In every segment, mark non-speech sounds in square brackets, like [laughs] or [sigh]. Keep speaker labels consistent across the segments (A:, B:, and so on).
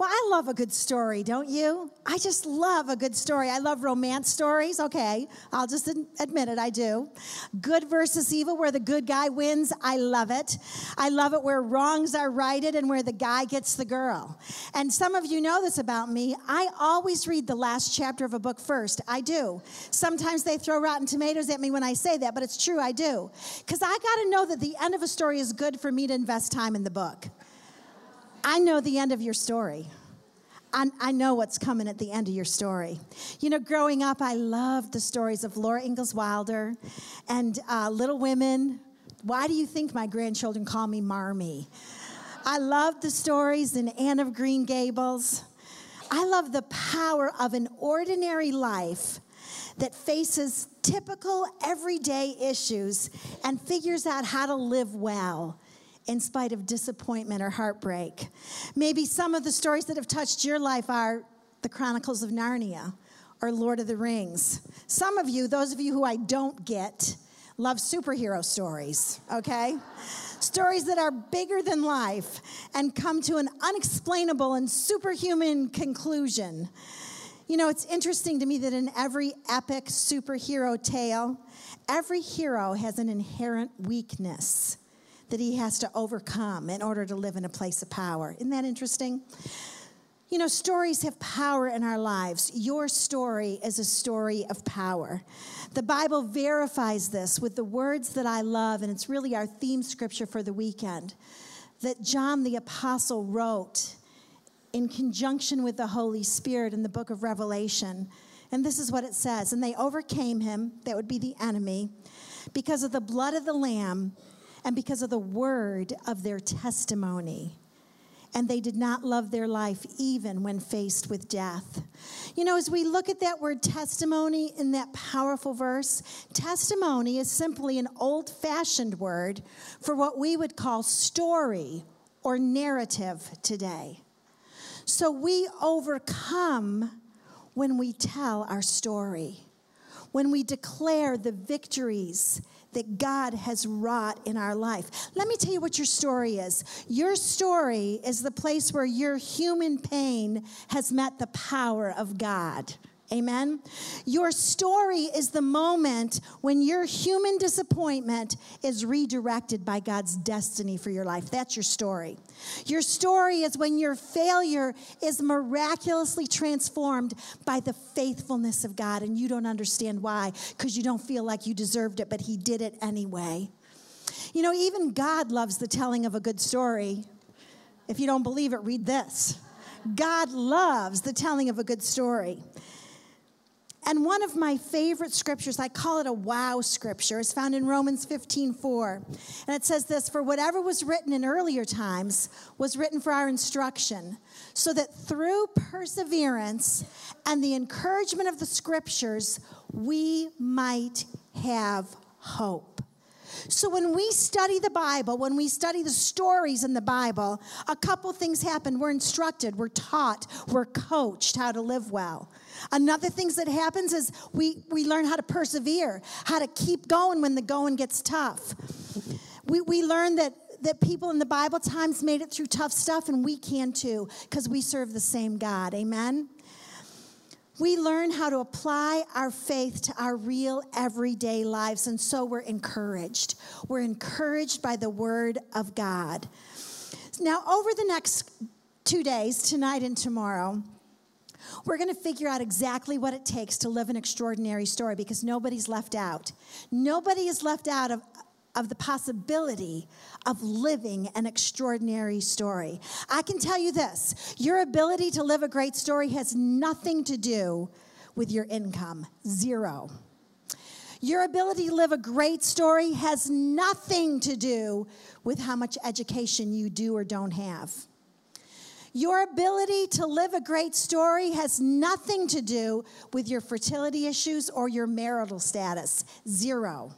A: Well, I love a good story, don't you? I just love a good story. I love romance stories. Okay, I'll just admit it, I do. Good versus evil, where the good guy wins. I love it. I love it where wrongs are righted and where the guy gets the girl. And some of you know this about me. I always read the last chapter of a book first. I do. Sometimes they throw rotten tomatoes at me when I say that, but it's true, I do. Because I got to know that the end of a story is good for me to invest time in the book. I know the end of your story. I, I, know what's coming at the end of your story. You know, growing up, I loved the stories of Laura Ingalls Wilder and uh, Little Women. Why do you think my grandchildren call me Marmee? I loved the stories in Anne of Green Gables. I love the power of an ordinary life that faces typical everyday issues and figures out how to live well in spite of disappointment or heartbreak. Maybe some of the stories that have touched your life are the Chronicles of Narnia or Lord of the Rings. Some of you, those of you who I don't get, love superhero stories, okay? stories that are bigger than life and come to an unexplainable and superhuman conclusion. You know, it's interesting to me that in every epic superhero tale, every hero has an inherent weakness that he has to overcome in order to live in a place of power. Isn't that interesting? You know, stories have power in our lives. Your story is a story of power. The Bible verifies this with the words that I love, and it's really our theme scripture for the weekend that John the Apostle wrote in conjunction with the Holy Spirit in the book of Revelation. And this is what it says And they overcame him, that would be the enemy, because of the blood of the Lamb and because of the word of their testimony. And they did not love their life even when faced with death. You know, as we look at that word testimony in that powerful verse, testimony is simply an old fashioned word for what we would call story or narrative today. So we overcome when we tell our story, when we declare the victories that God has wrought in our life. Let me tell you what your story is. Your story is the place where your human pain has met the power of God. Amen. Your story is the moment when your human disappointment is redirected by God's destiny for your life. That's your story. Your story is when your failure is miraculously transformed by the faithfulness of God and you don't understand why because you don't feel like you deserved it, but He did it anyway. You know, even God loves the telling of a good story. If you don't believe it, read this. God loves the telling of a good story. And one of my favorite scriptures, I call it a wow scripture, is found in Romans 15 4. And it says this For whatever was written in earlier times was written for our instruction, so that through perseverance and the encouragement of the scriptures, we might have hope. So, when we study the Bible, when we study the stories in the Bible, a couple things happen. We're instructed, we're taught, we're coached how to live well. Another things that happens is we, we learn how to persevere, how to keep going when the going gets tough. We, we learn that, that people in the Bible times made it through tough stuff, and we can too, because we serve the same God. Amen? We learn how to apply our faith to our real everyday lives, and so we're encouraged. We're encouraged by the Word of God. Now, over the next two days, tonight and tomorrow, we're going to figure out exactly what it takes to live an extraordinary story because nobody's left out. Nobody is left out of, of the possibility of living an extraordinary story. I can tell you this your ability to live a great story has nothing to do with your income, zero. Your ability to live a great story has nothing to do with how much education you do or don't have. Your ability to live a great story has nothing to do with your fertility issues or your marital status. Zero.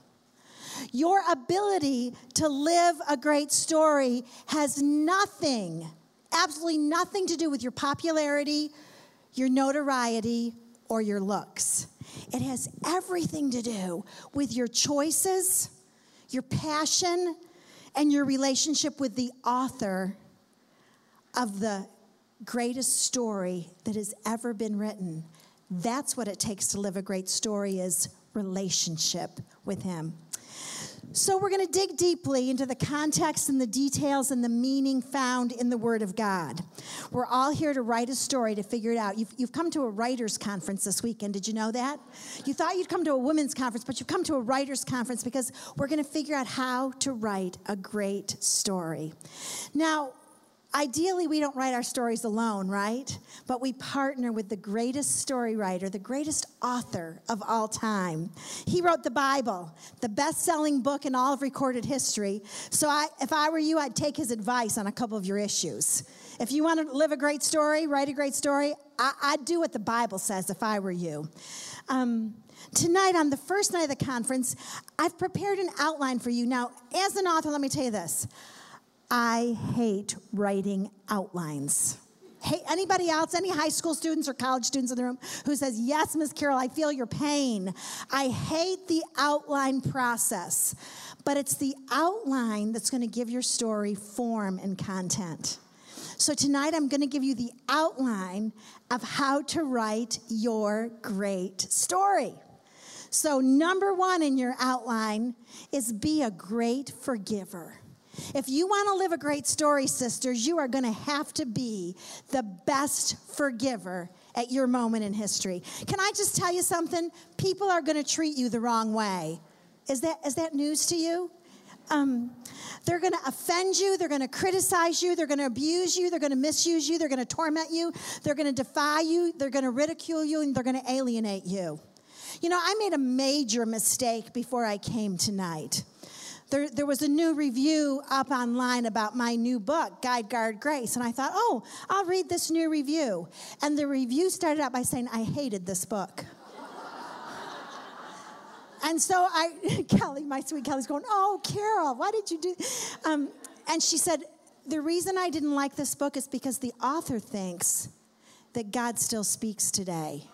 A: Your ability to live a great story has nothing, absolutely nothing to do with your popularity, your notoriety, or your looks. It has everything to do with your choices, your passion, and your relationship with the author of the greatest story that has ever been written. That's what it takes to live a great story is relationship with him. So, we're going to dig deeply into the context and the details and the meaning found in the Word of God. We're all here to write a story to figure it out. You've, you've come to a writer's conference this weekend. Did you know that? You thought you'd come to a women's conference, but you've come to a writer's conference because we're going to figure out how to write a great story. Now, Ideally, we don't write our stories alone, right? But we partner with the greatest story writer, the greatest author of all time. He wrote the Bible, the best selling book in all of recorded history. So, I, if I were you, I'd take his advice on a couple of your issues. If you want to live a great story, write a great story, I, would do what the Bible says if I were you. Um, tonight, on the first night of the conference, I've prepared an outline for you. Now, as an author, let me tell you this. I hate writing outlines. Hey, anybody else, any high school students or college students in the room who says, Yes, Miss Carol, I feel your pain. I hate the outline process, but it's the outline that's going to give your story form and content. So tonight I'm going to give you the outline of how to write your great story. So, number one in your outline is be a great forgiver. If you want to live a great story, sisters, you are going to have to be the best forgiver at your moment in history. Can I just tell you something? People are going to treat you the wrong way. Is that, is that news to you? Um, they're going to offend you. They're going to criticize you. They're going to abuse you. They're going to misuse you. They're going to torment you. They're going to defy you. They're going to ridicule you and they're going to alienate you. You know, I made a major mistake before I came tonight there, there was a new review up online about my new book, Guide Guard Grace. And I thought, oh, I'll read this new review. And the review started out by saying, I hated this book. [laughs] and so I, [laughs] Kelly, my sweet Kelly's going, oh, Carol, why did you do? Um, and she said, the reason I didn't like this book is because the author thinks that God still speaks today.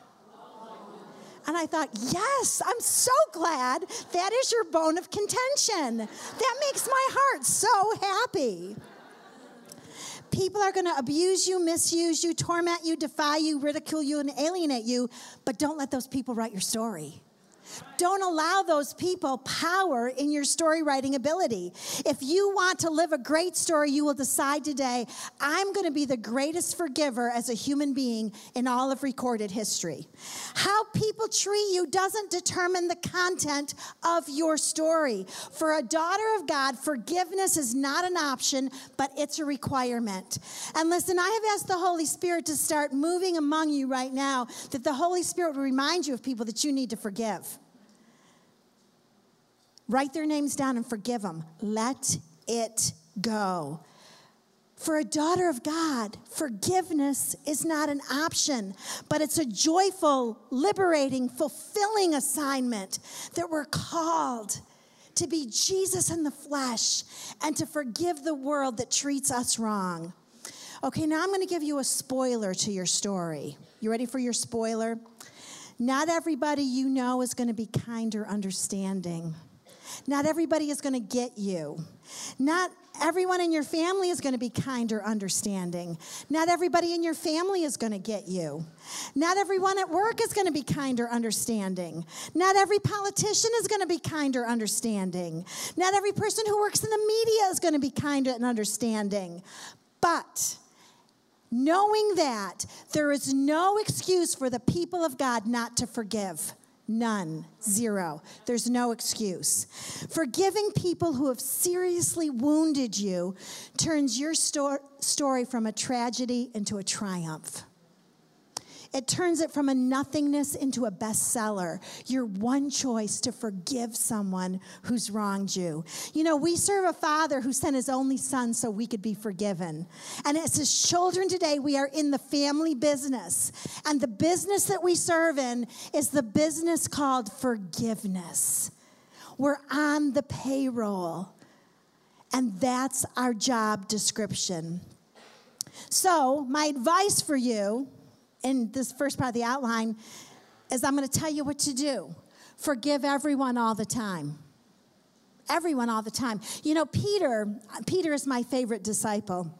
A: And I thought, yes, I'm so glad that is your bone of contention. That makes my heart so happy. People are going to abuse you, misuse you, torment you, defy you, ridicule you, and alienate you, but don't let those people write your story. Don't allow those people power in your story writing ability. If you want to live a great story, you will decide today, I'm going to be the greatest forgiver as a human being in all of recorded history. How people treat you doesn't determine the content of your story. For a daughter of God, forgiveness is not an option, but it's a requirement. And listen, I have asked the Holy Spirit to start moving among you right now, that the Holy Spirit will remind you of people that you need to forgive. Write their names down and forgive them. Let it go. For a daughter of God, forgiveness is not an option, but it's a joyful, liberating, fulfilling assignment that we're called to be Jesus in the flesh and to forgive the world that treats us wrong. Okay, now I'm going to give you a spoiler to your story. You ready for your spoiler? Not everybody you know is going to be kind or understanding. Not everybody is going to get you. Not everyone in your family is going to be kind or understanding. Not everybody in your family is going to get you. Not everyone at work is going to be kind or understanding. Not every politician is going to be kind or understanding. Not every person who works in the media is going to be kind and understanding. But knowing that, there is no excuse for the people of God not to forgive. None. Zero. There's no excuse. Forgiving people who have seriously wounded you turns your sto- story from a tragedy into a triumph. It turns it from a nothingness into a bestseller. Your one choice to forgive someone who's wronged you. You know, we serve a father who sent his only son so we could be forgiven. And as his children today, we are in the family business. And the business that we serve in is the business called forgiveness. We're on the payroll. And that's our job description. So, my advice for you in this first part of the outline is I'm going to tell you what to do. Forgive everyone all the time. Everyone all the time. You know, Peter, Peter is my favorite disciple.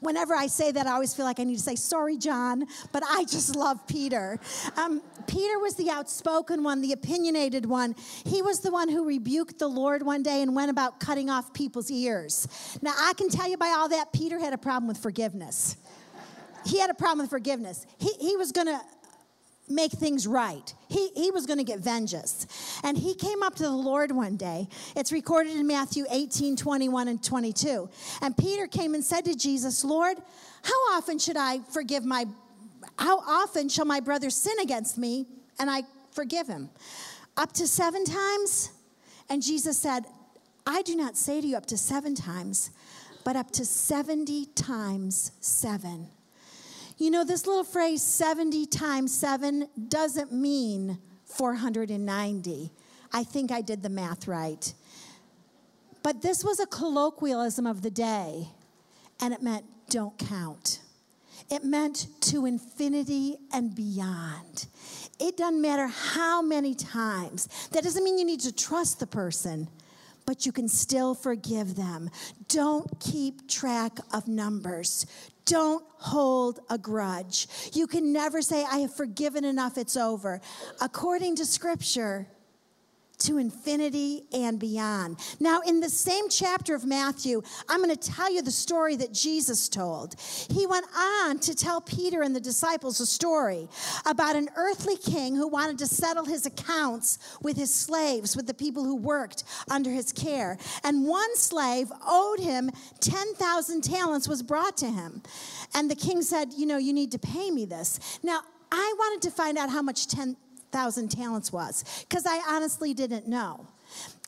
A: Whenever I say that, I always feel like I need to say, sorry, John, but I just love Peter. Um, Peter was the outspoken one, the opinionated one. He was the one who rebuked the Lord one day and went about cutting off people's ears. Now, I can tell you by all that, Peter had a problem with forgiveness. He had a problem with forgiveness. He, he was going to make things right. He, he was going to get vengeance. And he came up to the Lord one day. It's recorded in Matthew 18 21 and 22. And Peter came and said to Jesus, Lord, how often should I forgive my, how often shall my brother sin against me and I forgive him? Up to seven times? And Jesus said, I do not say to you up to seven times, but up to 70 times seven. You know, this little phrase 70 times 7 doesn't mean 490. I think I did the math right. But this was a colloquialism of the day, and it meant don't count. It meant to infinity and beyond. It doesn't matter how many times. That doesn't mean you need to trust the person, but you can still forgive them. Don't keep track of numbers. Don't hold a grudge. You can never say, I have forgiven enough, it's over. According to scripture, to infinity and beyond. Now, in the same chapter of Matthew, I'm going to tell you the story that Jesus told. He went on to tell Peter and the disciples a story about an earthly king who wanted to settle his accounts with his slaves, with the people who worked under his care. And one slave owed him 10,000 talents, was brought to him. And the king said, You know, you need to pay me this. Now, I wanted to find out how much 10 thousand talents was because I honestly didn't know.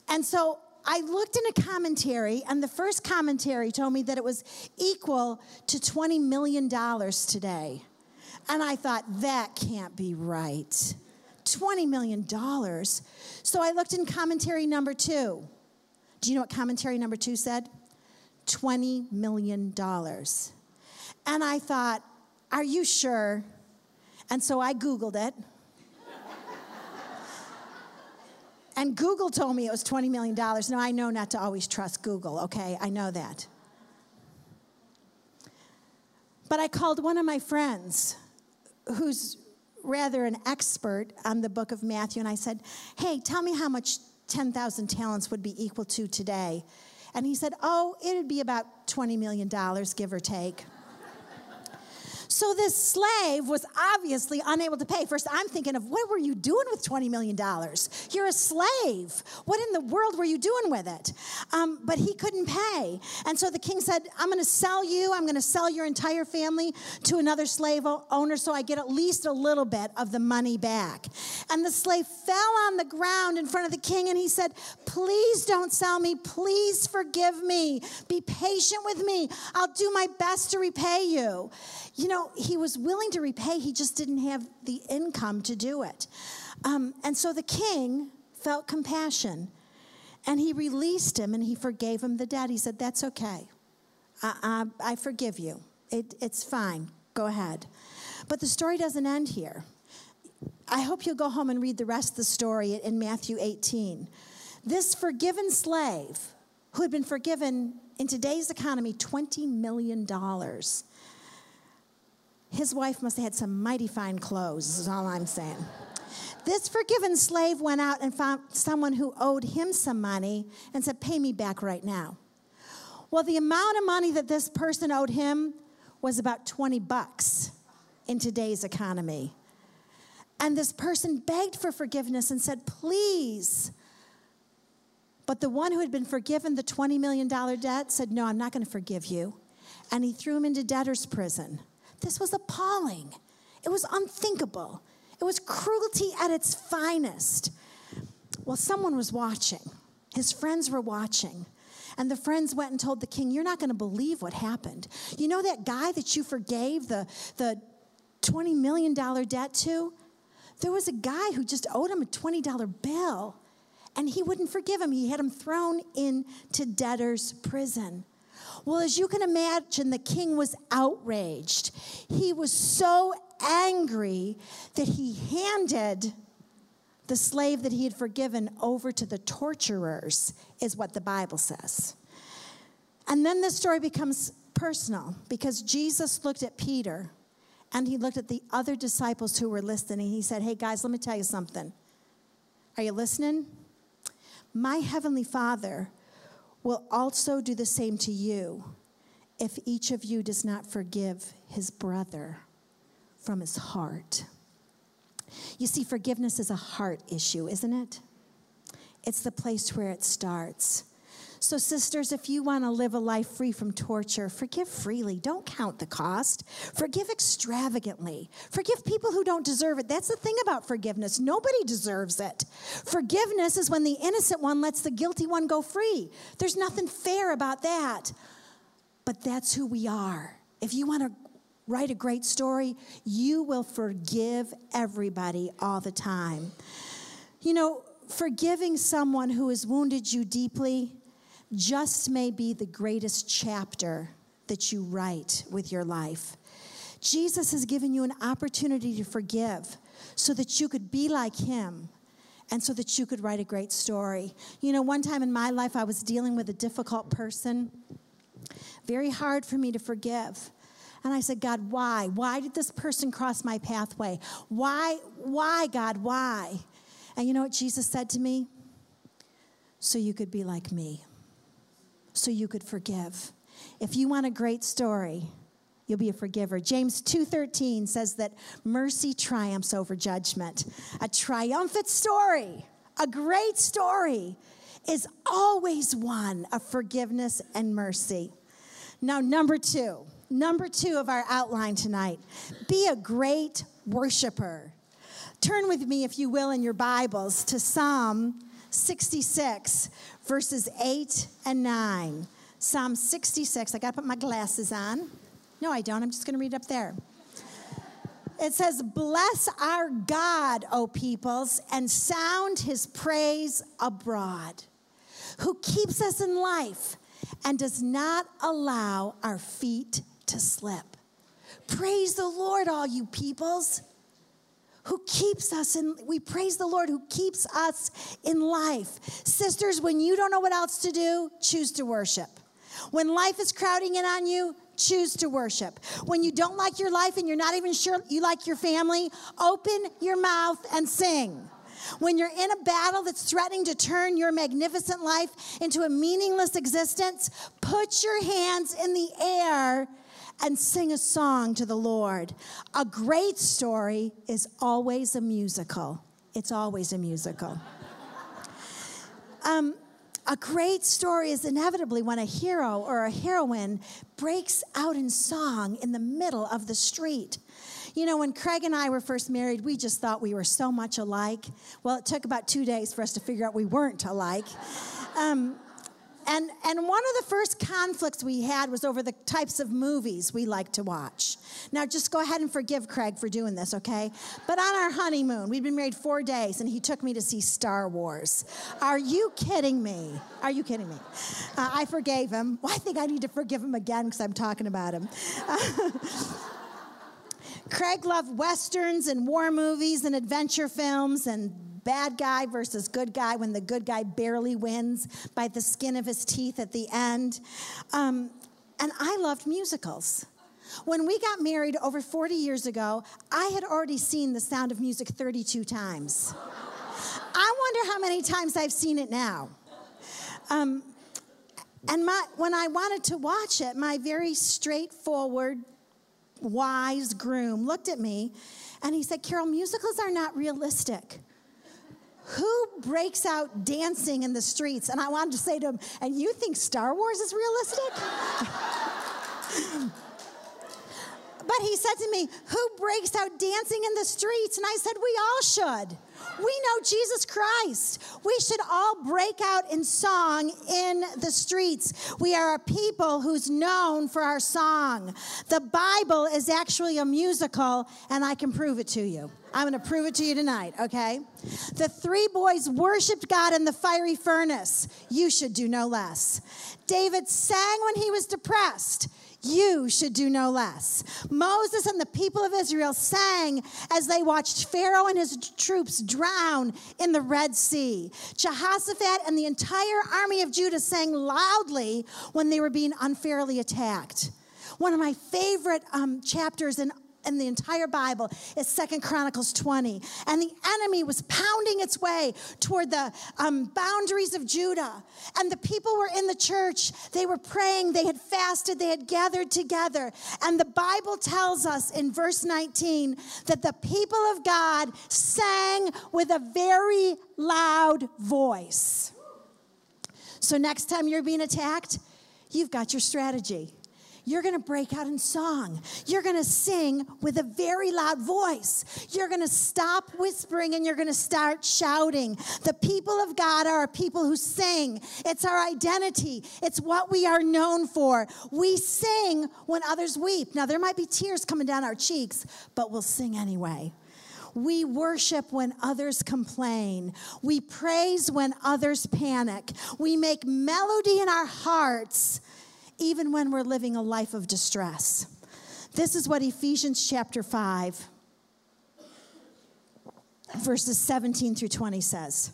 A: And so I looked in a commentary, and the first commentary told me that it was equal to $20 million today. And I thought, that can't be right. $20 million. So I looked in commentary number two. Do you know what commentary number two said? $20 million. And I thought, are you sure? And so I Googled it. And Google told me it was $20 million. Now, I know not to always trust Google, okay? I know that. But I called one of my friends who's rather an expert on the book of Matthew, and I said, Hey, tell me how much 10,000 talents would be equal to today. And he said, Oh, it would be about $20 million, give or take. So this slave was obviously unable to pay. First, I'm thinking of what were you doing with $20 million? You're a slave. What in the world were you doing with it? Um, but he couldn't pay. And so the king said, I'm going to sell you, I'm going to sell your entire family to another slave owner so I get at least a little bit of the money back. And the slave fell on the ground in front of the king and he said, Please don't sell me. Please forgive me. Be patient with me. I'll do my best to repay you you know, he was willing to repay, he just didn't have the income to do it. Um, and so the king felt compassion and he released him and he forgave him the debt. He said, That's okay. I, I, I forgive you. It, it's fine. Go ahead. But the story doesn't end here. I hope you'll go home and read the rest of the story in Matthew 18. This forgiven slave who had been forgiven in today's economy $20 million his wife must have had some mighty fine clothes, is all I'm saying. This forgiven slave went out and found someone who owed him some money and said, Pay me back right now. Well, the amount of money that this person owed him was about 20 bucks in today's economy. And this person begged for forgiveness and said, Please. But the one who had been forgiven the $20 million debt said, No, I'm not going to forgive you. And he threw him into debtor's prison. This was appalling. It was unthinkable. It was cruelty at its finest. Well, someone was watching. His friends were watching. And the friends went and told the king, You're not going to believe what happened. You know that guy that you forgave the, the $20 million debt to? There was a guy who just owed him a $20 bill, and he wouldn't forgive him. He had him thrown into debtor's prison. Well, as you can imagine, the king was outraged. He was so angry that he handed the slave that he had forgiven over to the torturers, is what the Bible says. And then the story becomes personal because Jesus looked at Peter and he looked at the other disciples who were listening. He said, Hey, guys, let me tell you something. Are you listening? My heavenly Father will also do the same to you if each of you does not forgive his brother from his heart. You see, forgiveness is a heart issue, isn't it? It's the place where it starts. So, sisters, if you want to live a life free from torture, forgive freely. Don't count the cost. Forgive extravagantly. Forgive people who don't deserve it. That's the thing about forgiveness. Nobody deserves it. Forgiveness is when the innocent one lets the guilty one go free. There's nothing fair about that. But that's who we are. If you want to write a great story, you will forgive everybody all the time. You know, forgiving someone who has wounded you deeply just may be the greatest chapter that you write with your life. Jesus has given you an opportunity to forgive so that you could be like him and so that you could write a great story. You know, one time in my life, I was dealing with a difficult person, very hard for me to forgive. And I said, God, why? Why did this person cross my pathway? Why, why, God, why? And you know what Jesus said to me? So you could be like me so you could forgive. If you want a great story, you'll be a forgiver. James 2:13 says that mercy triumphs over judgment. A triumphant story, a great story is always one of forgiveness and mercy. Now number 2, number 2 of our outline tonight, be a great worshiper. Turn with me if you will in your Bibles to Psalm 66 verses 8 and 9. Psalm 66. I got to put my glasses on. No, I don't. I'm just going to read up there. It says, Bless our God, O peoples, and sound his praise abroad, who keeps us in life and does not allow our feet to slip. Praise the Lord, all you peoples who keeps us and we praise the Lord who keeps us in life. Sisters, when you don't know what else to do, choose to worship. When life is crowding in on you, choose to worship. When you don't like your life and you're not even sure you like your family, open your mouth and sing. When you're in a battle that's threatening to turn your magnificent life into a meaningless existence, put your hands in the air and sing a song to the Lord. A great story is always a musical. It's always a musical. Um, a great story is inevitably when a hero or a heroine breaks out in song in the middle of the street. You know, when Craig and I were first married, we just thought we were so much alike. Well, it took about two days for us to figure out we weren't alike. Um, and, and one of the first conflicts we had was over the types of movies we like to watch. Now, just go ahead and forgive Craig for doing this, okay? But on our honeymoon, we'd been married four days, and he took me to see Star Wars. Are you kidding me? Are you kidding me? Uh, I forgave him. Well, I think I need to forgive him again because I'm talking about him. [laughs] Craig loved westerns and war movies and adventure films and bad guy versus good guy when the good guy barely wins by the skin of his teeth at the end. Um, and I loved musicals. When we got married over 40 years ago, I had already seen The Sound of Music 32 times. I wonder how many times I've seen it now. Um, and my, when I wanted to watch it, my very straightforward, wise groom looked at me and he said, Carol, musicals are not realistic who breaks out dancing in the streets? And I wanted to say to him, and you think Star Wars is realistic? [laughs] but he said to me, Who breaks out dancing in the streets? And I said, We all should. We know Jesus Christ. We should all break out in song in the streets. We are a people who's known for our song. The Bible is actually a musical, and I can prove it to you. I'm going to prove it to you tonight, okay? The three boys worshiped God in the fiery furnace. You should do no less. David sang when he was depressed. You should do no less. Moses and the people of Israel sang as they watched Pharaoh and his troops drown in the Red Sea. Jehoshaphat and the entire army of Judah sang loudly when they were being unfairly attacked. One of my favorite um, chapters in in the entire Bible is Second Chronicles 20. And the enemy was pounding its way toward the um, boundaries of Judah. And the people were in the church. They were praying. They had fasted. They had gathered together. And the Bible tells us in verse 19 that the people of God sang with a very loud voice. So next time you're being attacked, you've got your strategy you're going to break out in song. You're going to sing with a very loud voice. You're going to stop whispering and you're going to start shouting. The people of God are a people who sing. It's our identity, it's what we are known for. We sing when others weep. Now, there might be tears coming down our cheeks, but we'll sing anyway. We worship when others complain. We praise when others panic. We make melody in our hearts even when we're living a life of distress. This is what Ephesians chapter 5, verses 17 through 20 says.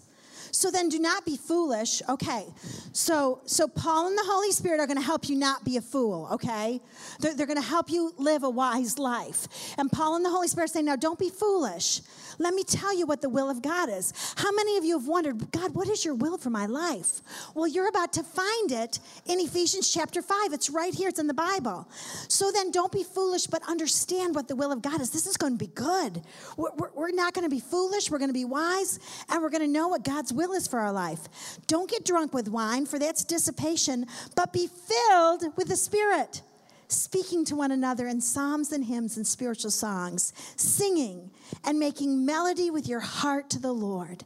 A: So then do not be foolish. Okay. So so Paul and the Holy Spirit are going to help you not be a fool, okay? They're, they're going to help you live a wise life. And Paul and the Holy Spirit say, now don't be foolish. Let me tell you what the will of God is. How many of you have wondered, God, what is your will for my life? Well, you're about to find it in Ephesians chapter 5. It's right here, it's in the Bible. So then don't be foolish, but understand what the will of God is. This is going to be good. We're, we're, not going to be foolish, we're going to be wise, and we're going to know what God's will is for our life. Don't get drunk with wine, for that's dissipation, but be filled with the Spirit speaking to one another in psalms and hymns and spiritual songs, singing and making melody with your heart to the Lord,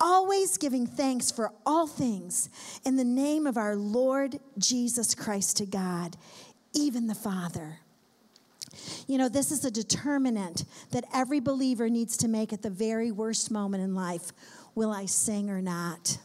A: always giving thanks for all things in the name of our Lord Jesus Christ to God, even the Father. You know, this is a determinant that every believer needs to make at the very worst moment in life. Will I sing or not?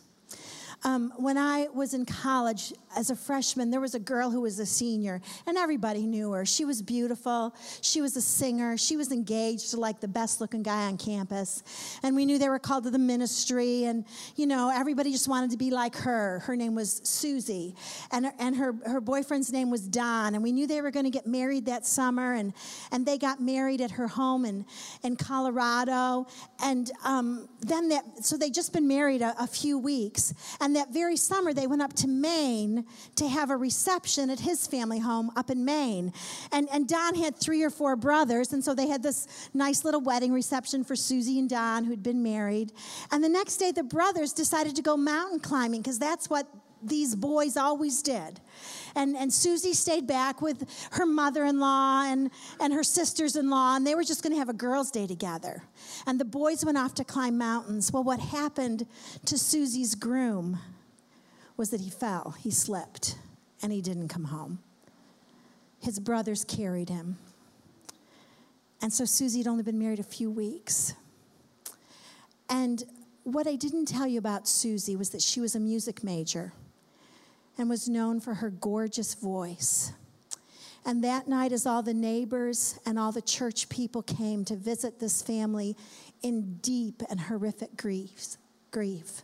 A: Um, when I was in college as a freshman, there was a girl who was a senior, and everybody knew her. She was beautiful. She was a singer. She was engaged to like the best looking guy on campus. And we knew they were called to the ministry, and, you know, everybody just wanted to be like her. Her name was Susie, and, and her, her boyfriend's name was Don. And we knew they were going to get married that summer, and, and they got married at her home in, in Colorado. And um, then that, so they just been married a, a few weeks. And and that very summer, they went up to Maine to have a reception at his family home up in Maine. And, and Don had three or four brothers, and so they had this nice little wedding reception for Susie and Don, who'd been married. And the next day, the brothers decided to go mountain climbing because that's what these boys always did. And, and Susie stayed back with her mother in law and, and her sisters in law, and they were just going to have a girls' day together. And the boys went off to climb mountains. Well, what happened to Susie's groom was that he fell, he slipped, and he didn't come home. His brothers carried him. And so Susie had only been married a few weeks. And what I didn't tell you about Susie was that she was a music major and was known for her gorgeous voice. And that night, as all the neighbors and all the church people came to visit this family in deep and horrific grief, grief,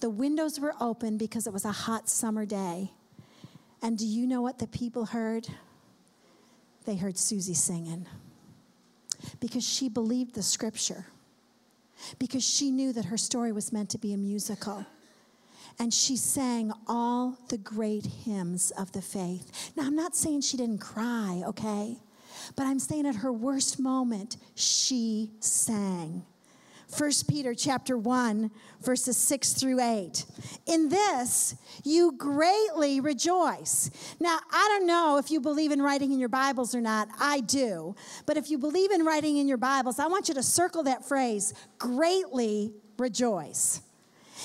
A: the windows were open because it was a hot summer day. And do you know what the people heard? They heard Susie singing because she believed the scripture, because she knew that her story was meant to be a musical and she sang all the great hymns of the faith. Now, I'm not saying she didn't cry, okay? But I'm saying at her worst moment, she sang. 1 Peter chapter 1 verses 6 through 8. In this you greatly rejoice. Now, I don't know if you believe in writing in your Bibles or not. I do. But if you believe in writing in your Bibles, I want you to circle that phrase, greatly rejoice.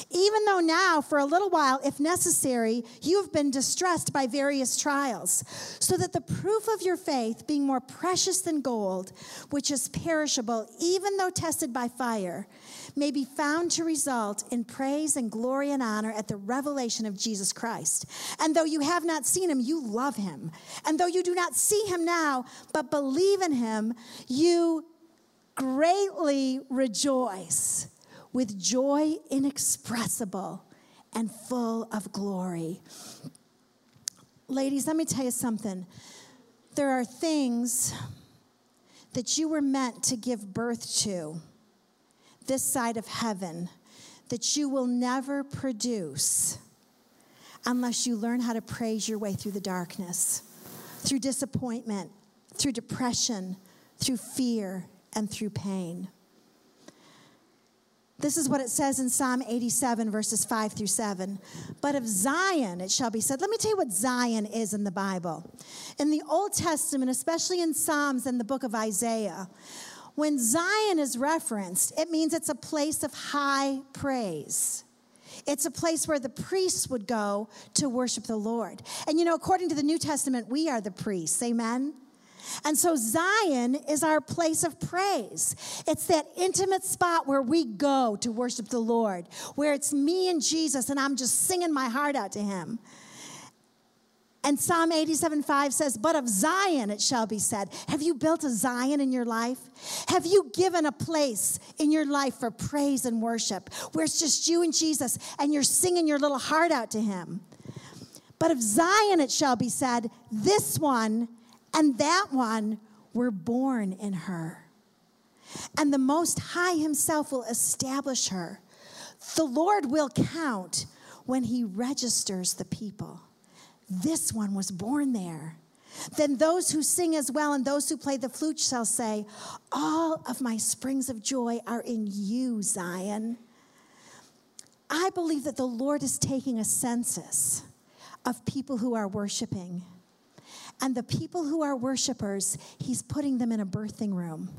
A: Even though now, for a little while, if necessary, you have been distressed by various trials, so that the proof of your faith, being more precious than gold, which is perishable, even though tested by fire, may be found to result in praise and glory and honor at the revelation of Jesus Christ. And though you have not seen him, you love him. And though you do not see him now, but believe in him, you greatly rejoice with joy inexpressible and full of glory. Ladies, let me tell you something. There are things that you were meant to give birth to this side of heaven that you will never produce unless you learn how to praise your way through the darkness, through disappointment, through depression, through fear, and through pain. This is what it says in Psalm 87, verses 5 through 7. But of Zion it shall be said. Let me tell you what Zion is in the Bible. In the Old Testament, especially in Psalms and the book of Isaiah, when Zion is referenced, it means it's a place of high praise. It's a place where the priests would go to worship the Lord. And you know, according to the New Testament, we are the priests. Amen? And so Zion is our place of praise. It's that intimate spot where we go to worship the Lord, where it's me and Jesus, and I'm just singing my heart out to him. And Psalm 87 5 says, But of Zion it shall be said. Have you built a Zion in your life? Have you given a place in your life for praise and worship where it's just you and Jesus and you're singing your little heart out to Him? But of Zion it shall be said, This one and that one were born in her. And the Most High Himself will establish her. The Lord will count when He registers the people. This one was born there. Then those who sing as well and those who play the flute shall say, All of my springs of joy are in you, Zion. I believe that the Lord is taking a census of people who are worshiping. And the people who are worshipers, He's putting them in a birthing room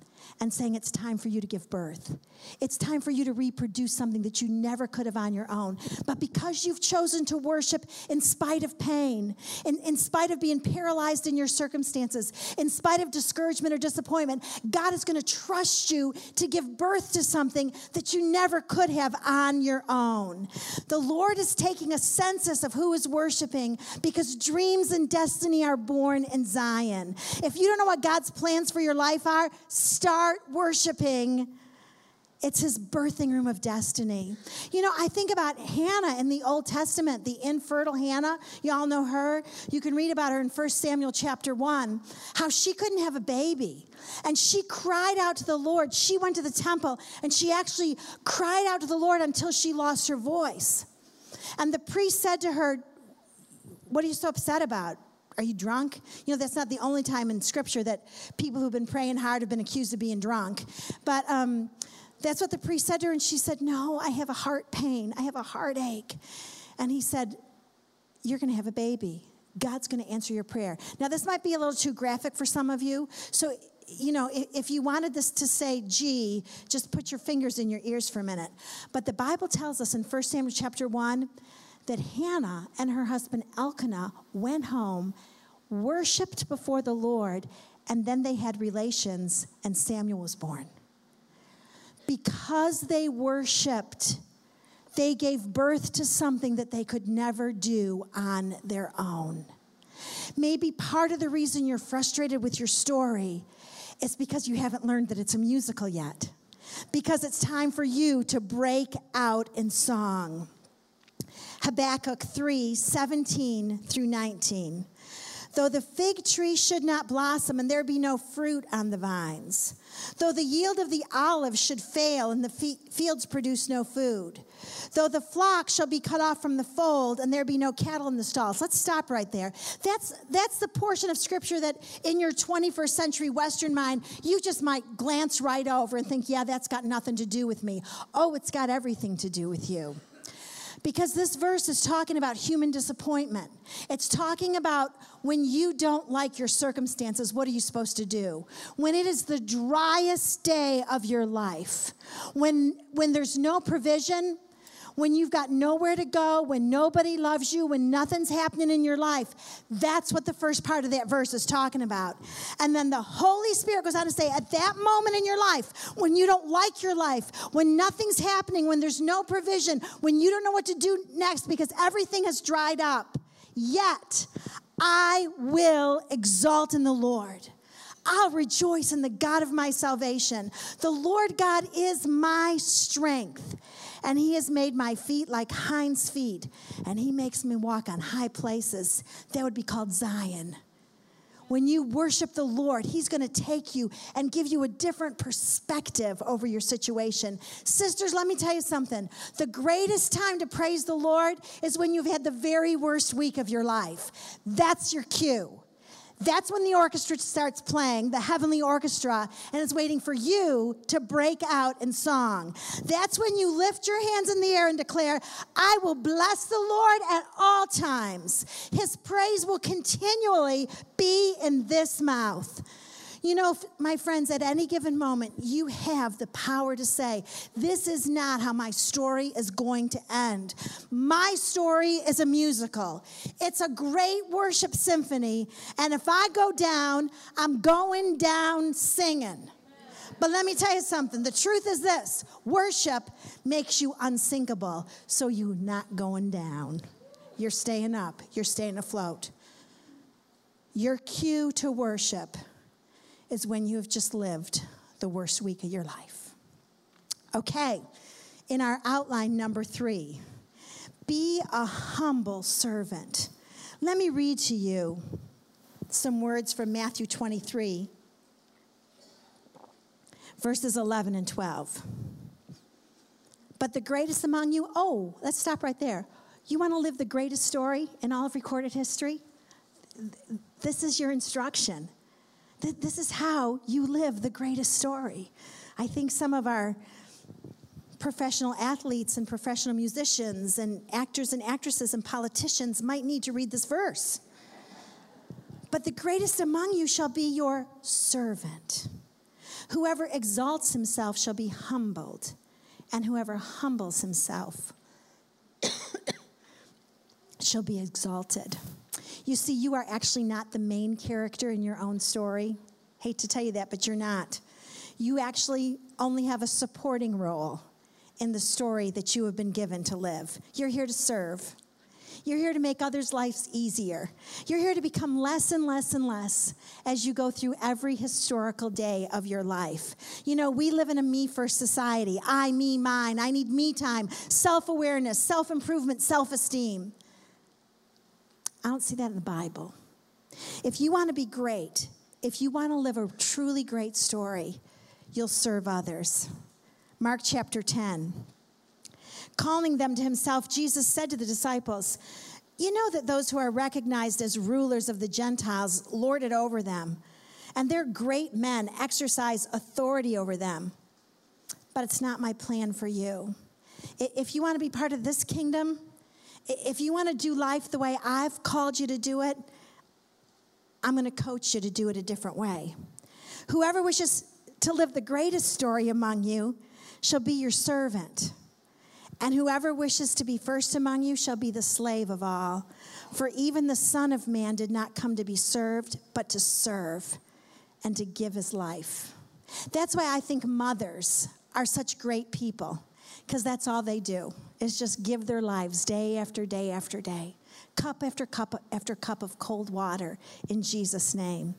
A: and saying, It's time for you to give birth. It's time for you to reproduce something that you never could have on your own. But because you've chosen to worship in spite of pain, in, in spite of being paralyzed in your circumstances, in spite of discouragement or disappointment, God is going to trust you to give birth to something that you never could have on your own. The Lord is taking a census of who is worshiping because dreams and destiny are born in Zion. If you don't know what God's plans for your life are, start start worshiping, it's his birthing room of destiny. You know, I think about Hannah in the Old Testament, the infertile Hannah. You all know her. You can read about her in 1 Samuel chapter 1, how she couldn't have a baby. And she cried out to the Lord. She went to the temple and she actually cried out to the Lord until she lost her voice. And the priest said to her, What are you so upset about? Are you drunk? You know, that's not the only time in scripture that people who've been praying hard have been accused of being drunk. But um, that's what the priest said to her. And she said, No, I have a heart pain. I have a heartache. And he said, You're going to have a baby. God's going to answer your prayer. Now, this might be a little too graphic for some of you. So, you know, if you wanted this to say G, just put your fingers in your ears for a minute. But the Bible tells us in 1 Samuel chapter 1 that Hannah and her husband Elkanah went home, worshiped before the Lord, and then they had relations, and Samuel was born. Because they worshiped, they gave birth to something that they could never do on their own. Maybe part of the reason you're frustrated with your story is because you haven't learned that it's a musical yet. Because it's time for you to break out in song. Habakkuk 3 17 through 19. Though the fig tree should not blossom and there be no fruit on the vines, though the yield of the olive should fail and the fields produce no food, though the flock shall be cut off from the fold and there be no cattle in the stalls. Let's stop right there. That's, that's the portion of scripture that in your 21st century Western mind, you just might glance right over and think, yeah, that's got nothing to do with me. Oh, it's got everything to do with you because this verse is talking about human disappointment. It's talking about when you don't like your circumstances, what are you supposed to do? When it is the driest day of your life, when, when there's no provision, when you've got nowhere to go, when nobody loves you, when nothing's happening in your life. That's what the first part of that verse is talking about. And then the Holy Spirit goes on to say, at that moment in your life, when you don't like your life, when nothing's happening, when there's no provision, when you don't know what to do next because everything has dried up, yet I will exalt in the Lord. I'll rejoice in the God of my salvation. The Lord God is my strength, and He has made my feet like hinds' feet, and He makes me walk on high places. That would be called Zion. When you worship the Lord, He's going to take you and give you a different perspective over your situation. Sisters, let me tell you something. The greatest time to praise the Lord is when you've had the very worst week of your life. That's your cue. That's when the orchestra starts playing, the heavenly orchestra, and is waiting for you to break out in song. That's when you lift your hands in the air and declare, I will bless the Lord at all times. His praise will continually be in this mouth. You know, my friends, at any given moment, you have the power to say, This is not how my story is going to end. My story is a musical, it's a great worship symphony. And if I go down, I'm going down singing. But let me tell you something. The truth is this worship makes you unsinkable, so you're not going down. You're staying up, you're staying afloat. Your cue to worship is when you have just lived the worst week of your life. Okay, in our outline number three, be a humble servant. Let me read to you some words from Matthew 23, verses 11 and 12. But the greatest among you, oh, let's stop right there. You want to live the greatest story in all of recorded history? This is your instruction. This is how you live the greatest story. I think some of our professional athletes and professional musicians and actors and actresses and politicians might need to read this verse. But the greatest among you shall be your servant. Whoever exalts himself shall be humbled, and whoever humbles himself [coughs] shall be exalted. You see, you are actually not the main character in your own story. Hate to tell you that, but you're not. You actually only have a supporting role in the story that you have been given to live. You're here to serve. You're here to make others' lives easier. You're here to become less and less and less as you go through every historical day of your life. You know, we live in a me first society I, me, mine. I need me time, self awareness, self improvement, self esteem. I don't see that in the Bible. If you want to be great, if you want to live a truly great story, you'll serve others. Mark chapter 10. Calling them to himself, Jesus said to the disciples, You know that those who are recognized as rulers of the Gentiles lord it over them, and their great men exercise authority over them. But it's not my plan for you. If you want to be part of this kingdom, if you want to do life the way I've called you to do it, I'm going to coach you to do it a different way. Whoever wishes to live the greatest story among you shall be your servant. And whoever wishes to be first among you shall be the slave of all. For even the Son of Man did not come to be served, but to serve and to give his life. That's why I think mothers are such great people because that's all they do is just give their lives day after day after day cup after cup after cup of cold water in Jesus name.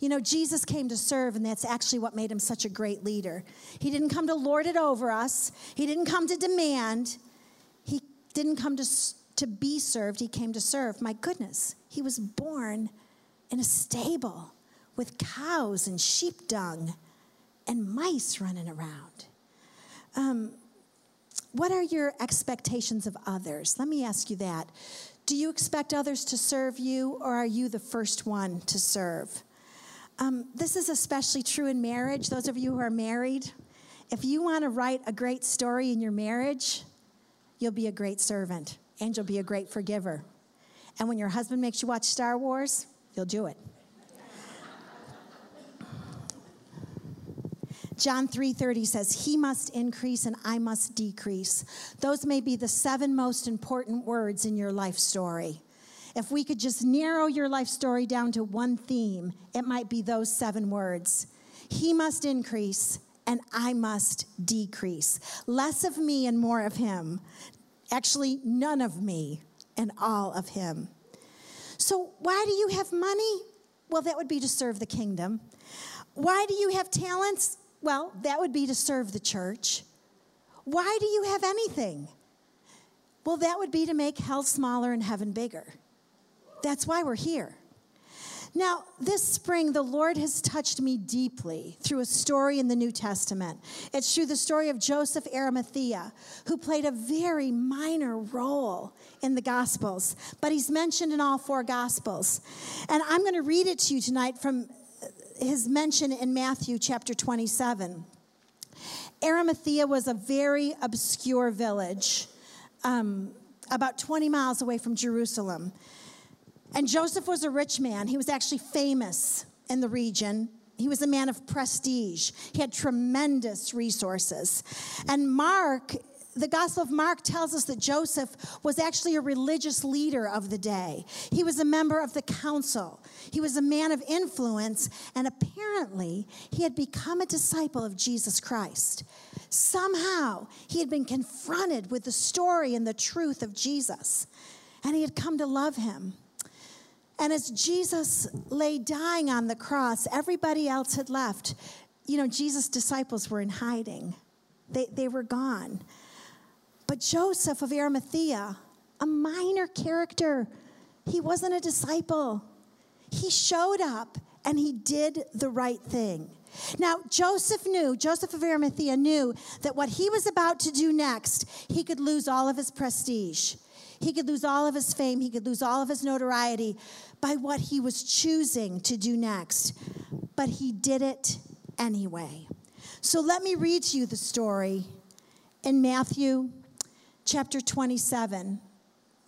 A: You know, Jesus came to serve and that's actually what made him such a great leader. He didn't come to lord it over us. He didn't come to demand. He didn't come to to be served. He came to serve. My goodness. He was born in a stable with cows and sheep dung and mice running around. Um, what are your expectations of others? Let me ask you that. Do you expect others to serve you, or are you the first one to serve? Um, this is especially true in marriage. Those of you who are married, if you want to write a great story in your marriage, you'll be a great servant and you'll be a great forgiver. And when your husband makes you watch Star Wars, you'll do it. John 3:30 says, "He must increase and I must decrease." Those may be the seven most important words in your life story. If we could just narrow your life story down to one theme, it might be those seven words. He must increase and I must decrease. Less of me and more of him. Actually, none of me and all of him. So, why do you have money? Well, that would be to serve the kingdom. Why do you have talents? Well, that would be to serve the church. Why do you have anything? Well, that would be to make hell smaller and heaven bigger. That's why we're here. Now, this spring, the Lord has touched me deeply through a story in the New Testament. It's through the story of Joseph Arimathea, who played a very minor role in the Gospels, but he's mentioned in all four Gospels. And I'm going to read it to you tonight from his mention in Matthew chapter 27. Arimathea was a very obscure village, um, about 20 miles away from Jerusalem. And Joseph was a rich man. He was actually famous in the region. He was a man of prestige. He had tremendous resources. And Mark, the Gospel of Mark tells us that Joseph was actually a religious leader of the day. He was a member of the council. He was a man of influence, and apparently he had become a disciple of Jesus Christ. Somehow he had been confronted with the story and the truth of Jesus, and he had come to love him. And as Jesus lay dying on the cross, everybody else had left. You know, Jesus' disciples were in hiding, they, they were gone. But Joseph of Arimathea, a minor character, he wasn't a disciple. He showed up and he did the right thing. Now, Joseph knew, Joseph of Arimathea knew that what he was about to do next, he could lose all of his prestige. He could lose all of his fame. He could lose all of his notoriety by what he was choosing to do next. But he did it anyway. So let me read to you the story in Matthew chapter 27,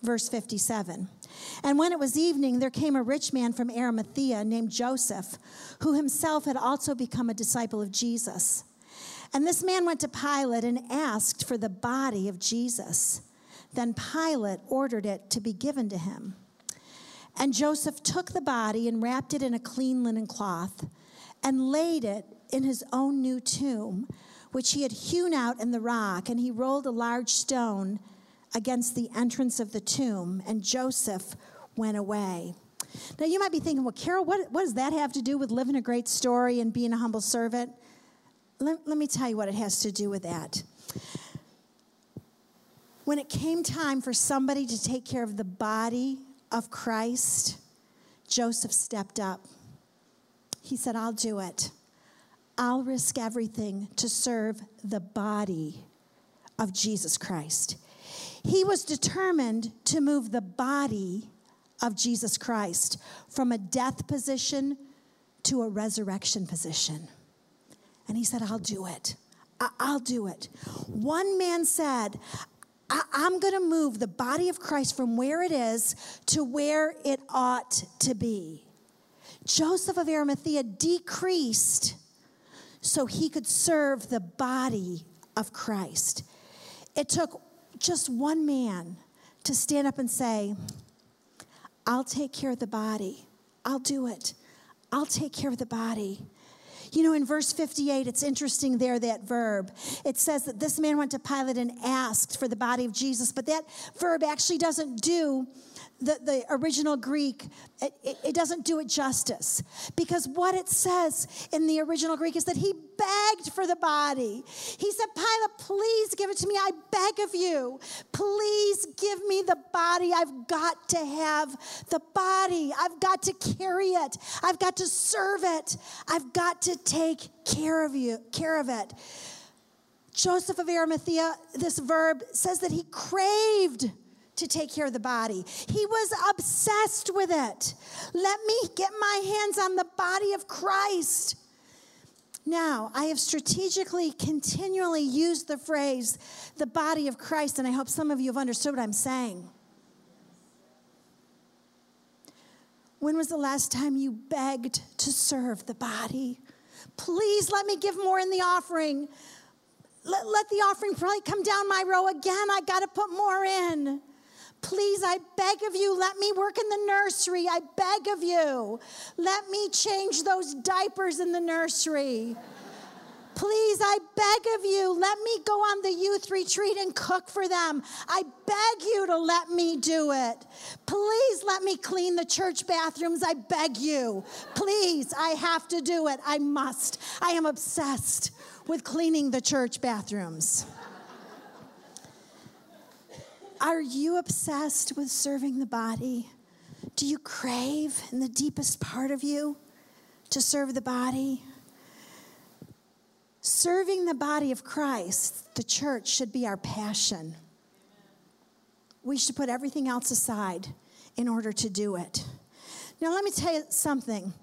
A: verse 57. And when it was evening, there came a rich man from Arimathea named Joseph, who himself had also become a disciple of Jesus. And this man went to Pilate and asked for the body of Jesus. Then Pilate ordered it to be given to him. And Joseph took the body and wrapped it in a clean linen cloth and laid it in his own new tomb, which he had hewn out in the rock. And he rolled a large stone against the entrance of the tomb, and Joseph went away. Now, you might be thinking, well, Carol, what, what does that have to do with living a great story and being a humble servant? Let, let me tell you what it has to do with that. When it came time for somebody to take care of the body of Christ, Joseph stepped up. He said, I'll do it. I'll risk everything to serve the body of Jesus Christ. He was determined to move the body of Jesus Christ from a death position to a resurrection position. And he said, I'll do it. I'll do it. One man said, I, am going to move the body of Christ from where it is to where it ought to be. Joseph of Arimathea decreased so he could serve the body of Christ. It took just one man to stand up and say, I'll take care of the body. I'll do it. I'll take care of the body. You know, in verse 58, it's interesting there, that verb. It says that this man went to Pilate and asked for the body of Jesus, but that verb actually doesn't do the, the original Greek, it, it, it, doesn't do it justice. Because what it says in the original Greek is that he begged for the body. He said, Pilate, please give it to me. I beg of you. Please give me the body. I've got to have the body. I've got to carry it. I've got to serve it. I've got to take care of you, care of it. Joseph of Arimathea, this verb says that he craved to take care of the body. He was obsessed with it. Let me get my hands on the body of Christ. Now, I have strategically continually used the phrase the body of Christ, and I hope some of you have understood what I'm saying. When was the last time you begged to serve the body? Please let me give more in the offering. Let, let the offering probably come down my row again. I got to put more in. Please, I beg of you, let me work in the nursery. I beg of you. Let me change those diapers in the nursery. Please, I beg of you, let me go on the youth retreat and cook for them. I beg you to let me do it. Please let me clean the church bathrooms. I beg you. Please, I have to do it. I must. I am obsessed with cleaning the church bathrooms. Are you obsessed with serving the body? Do you crave in the deepest part of you to serve the body? Serving the body of Christ, the church, should be our passion. We should put everything else aside in order to do it. Now, let me tell you something.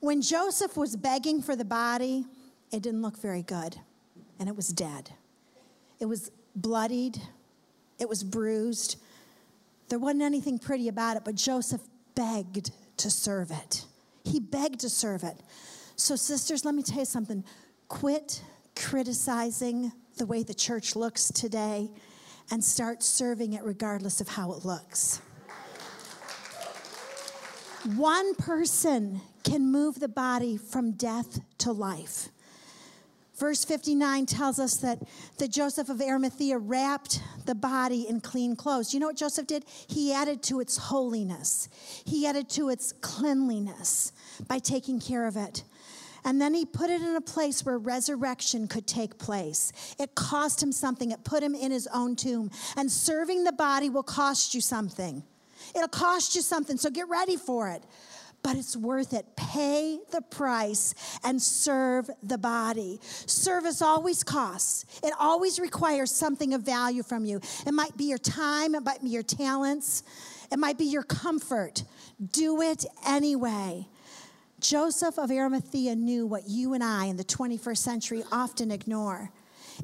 A: When Joseph was begging for the body, it didn't look very good, and it was dead. It was bloodied, it was bruised. There wasn't anything pretty about it, but Joseph begged to serve it. He begged to serve it. So, sisters, let me tell you something. Quit criticizing the way the church looks today and start serving it regardless of how it looks. One person can move the body from death to life. Verse 59 tells us that, that Joseph of Arimathea wrapped the body in clean clothes. You know what Joseph did? He added to its holiness, he added to its cleanliness by taking care of it. And then he put it in a place where resurrection could take place. It cost him something, it put him in his own tomb. And serving the body will cost you something. It'll cost you something, so get ready for it. But it's worth it. Pay the price and serve the body. Service always costs, it always requires something of value from you. It might be your time, it might be your talents, it might be your comfort. Do it anyway. Joseph of Arimathea knew what you and I in the 21st century often ignore.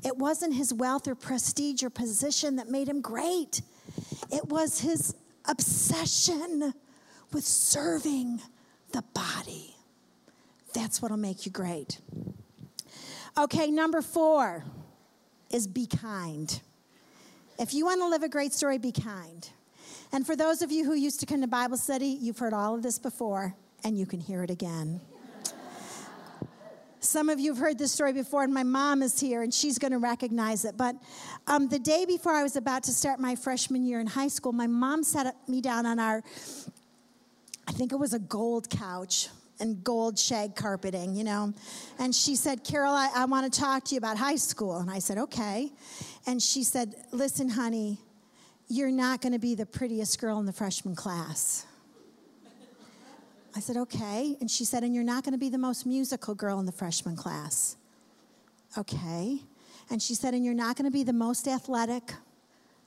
A: It wasn't his wealth or prestige or position that made him great, it was his obsession with serving the body. That's what'll make you great. Okay, number four is be kind. If you want to live a great story, be kind. And for those of you who used to come to Bible study, you've heard all of this before and you can hear it again. Some of you have heard this story before, and my mom is here, and she's going to recognize it. But um, the day before I was about to start my freshman year in high school, my mom sat me down on our, I think it was a gold couch and gold shag carpeting, you know. And she said, Carol, I, I want to talk to you about high school. And I said, okay. And she said, listen, honey, you're not going to be the prettiest girl in the freshman class. I said, okay. And she said, and you're not going to be the most musical girl in the freshman class. Okay. And she said, and you're not going to be the most athletic,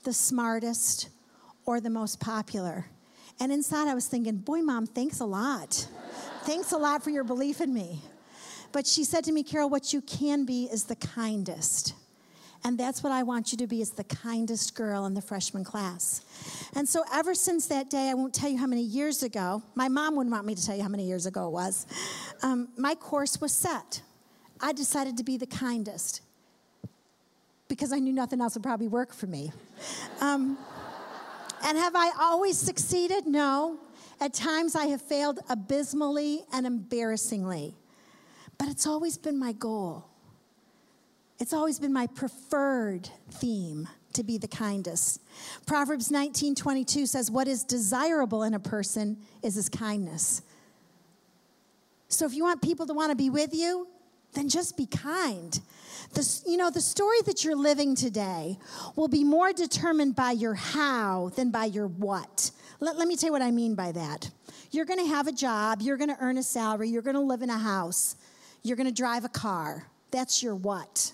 A: the smartest, or the most popular. And inside I was thinking, boy, mom, thanks a lot. thanks a lot for your belief in me. But she said to me, Carol, what you can be is the kindest. And that's what I want you to be is the kindest girl in the freshman class. And so ever since that day, I won't tell you how many years ago, my mom wouldn't want me to tell you how many years ago it was, um, my course was set. I decided to be the kindest because I knew nothing else would probably work for me. Um, and have I always succeeded? No. At times I have failed abysmally and embarrassingly. But it's always been my goal. It's always been my preferred theme to be the kindest. Proverbs 19 22 says, What is desirable in a person is his kindness. So if you want people to want to be with you, then just be kind. The, you know, the story that you're living today will be more determined by your how than by your what. Let, let me tell you what I mean by that. You're going to have a job, you're going to earn a salary, you're going to live in a house, you're going to drive a car. That's your what.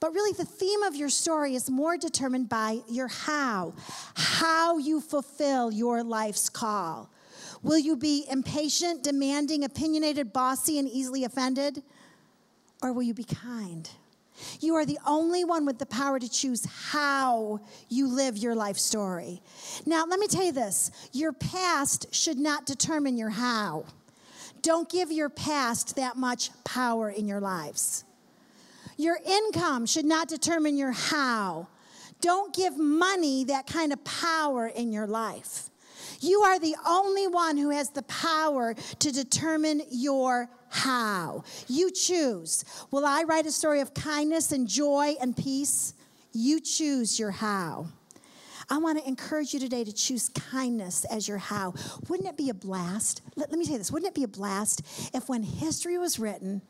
A: But really, the theme of your story is more determined by your how, how you fulfill your life's call. Will you be impatient, demanding, opinionated, bossy, and easily offended? Or will you be kind? You are the only one with the power to choose how you live your life story. Now, let me tell you this your past should not determine your how. Don't give your past that much power in your lives. Your income should not determine your how. Don't give money that kind of power in your life. You are the only one who has the power to determine your how. You choose. Will I write a story of kindness and joy and peace? You choose your how. I want to encourage you today to choose kindness as your how. Wouldn't it be a blast? Let, let me say this. Wouldn't it be a blast if when history was written,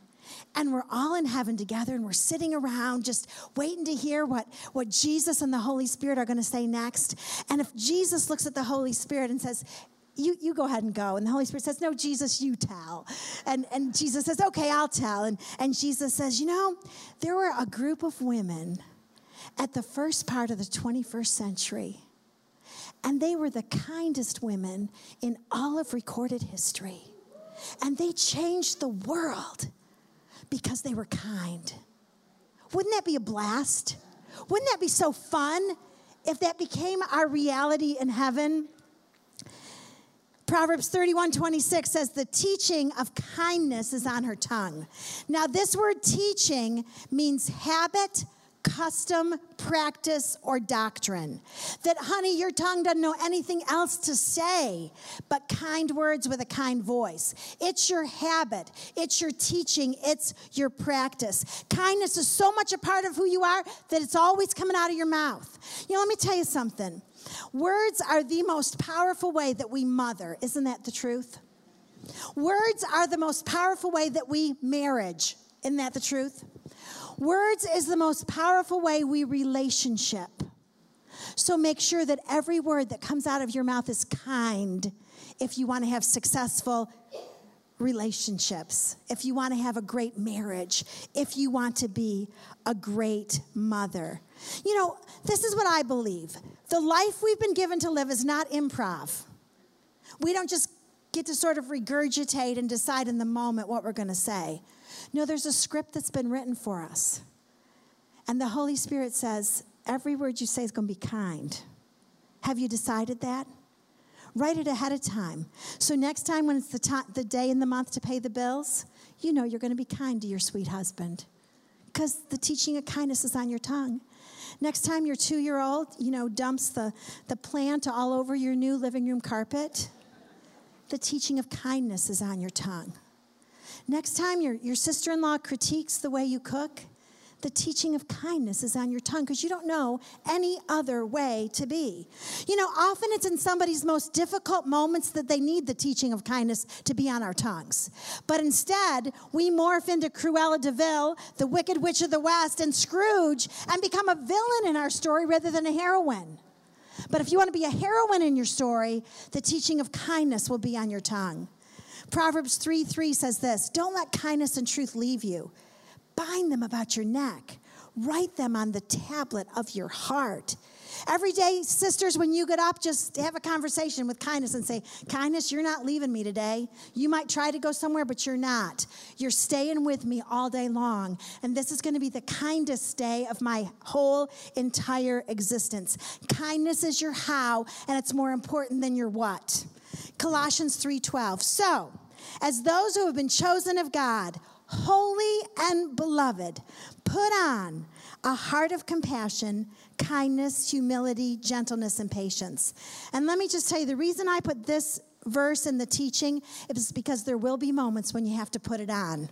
A: and we're all in heaven together and we're sitting around just waiting to hear what, what Jesus and the Holy Spirit are going to say next. And if Jesus looks at the Holy Spirit and says, you, you go ahead and go. And the Holy Spirit says, No, Jesus, you tell. And, and Jesus says, Okay, I'll tell. And, and Jesus says, You know, there were a group of women at the first part of the 21st century, and they were the kindest women in all of recorded history. And they changed the world because they were kind. Wouldn't that be a blast? Wouldn't that be so fun if that became our reality in heaven? Proverbs 31 26 says, The teaching of kindness is on her tongue. Now, this word teaching means habit, custom, practice, or doctrine. That, honey, your tongue doesn't know anything else to say but kind words with a kind voice. It's your habit, it's your teaching, it's your practice. Kindness is so much a part of who you are that it's always coming out of your mouth. You know, let me tell you something. Words are the most powerful way that we mother. Isn't that the truth? Words are the most powerful way that we marriage. Isn't that the truth? Words is the most powerful way we relationship. So make sure that every word that comes out of your mouth is kind if you want to have successful relationships, if you want to have a great marriage, if you want to be a great mother. You know, this is what I believe. The life we've been given to live is not improv. We don't just get to sort of regurgitate and decide in the moment what we're going to say. No, there's a script that's been written for us. And the Holy Spirit says, every word you say is going to be kind. Have you decided that? Write it ahead of time. So next time when it's the, to- the day in the month to pay the bills, you know you're going to be kind to your sweet husband because the teaching of kindness is on your tongue. Next time your two year old, you know, dumps the, the plant all over your new living room carpet, the teaching of kindness is on your tongue. Next time your, your sister in law critiques the way you cook, the teaching of kindness is on your tongue because you don't know any other way to be. You know, often it's in somebody's most difficult moments that they need the teaching of kindness to be on our tongues. But instead, we morph into Cruella de Vil, the Wicked Witch of the West, and Scrooge and become a villain in our story rather than a heroine. But if you want to be a heroine in your story, the teaching of kindness will be on your tongue. Proverbs 3 3 says this Don't let kindness and truth leave you. Bind them about your neck, write them on the tablet of your heart. Every day, sisters, when you get up, just have a conversation with kindness and say, Kindness, you're not leaving me today. You might try to go somewhere, but you're not. You're staying with me all day long. And this is going to be the kindest day of my whole entire existence. Kindness is your how, and it's more important than your what. Colossians 3:12. So, as those who have been chosen of God, holy and beloved, put on a heart of compassion, kindness, humility, gentleness, and patience. And let me just tell you the reason I put this verse in the teaching is because there will be moments when you have to put it on,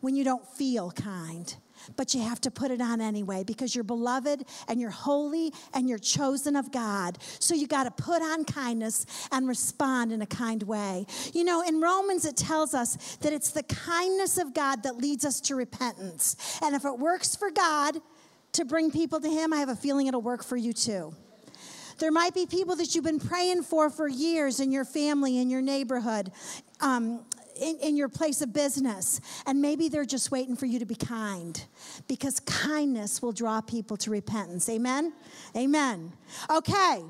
A: when you don't feel kind but you have to put it on anyway because you're beloved and you're holy and you're chosen of God. So you got to put on kindness and respond in a kind way. You know, in Romans, it tells us that it's the kindness of God that leads us to repentance. And if it works for God to bring people to Him, I have a feeling it'll work for you too. There might be people that you've been praying for for years in your family, in your neighborhood. Um, in, in your place of business, and maybe they're just waiting for you to be kind because kindness will draw people to repentance. Amen? Amen. Okay.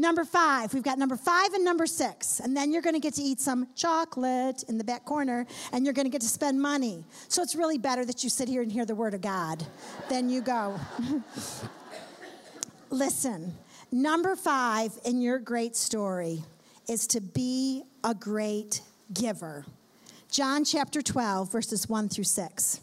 A: Number five, we've got number five and number six. And then you're going to get to eat some chocolate in the back corner and you're going to get to spend money. So it's really better that you sit here and hear the word of God than you go. [laughs] Listen, number five in your great story is to be a great giver. John chapter 12, verses 1 through 6.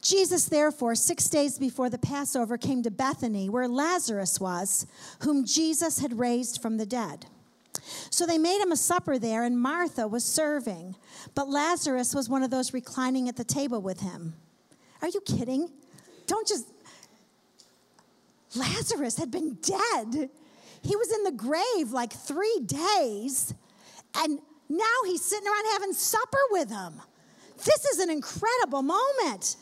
A: Jesus, therefore, six days before the Passover, came to Bethany, where Lazarus was, whom Jesus had raised from the dead. So they made him a supper there, and Martha was serving. But Lazarus was one of those reclining at the table with him. Are you kidding? Don't just. Lazarus had been dead. He was in the grave like three days, and now he's sitting around having supper with them. This is an incredible moment.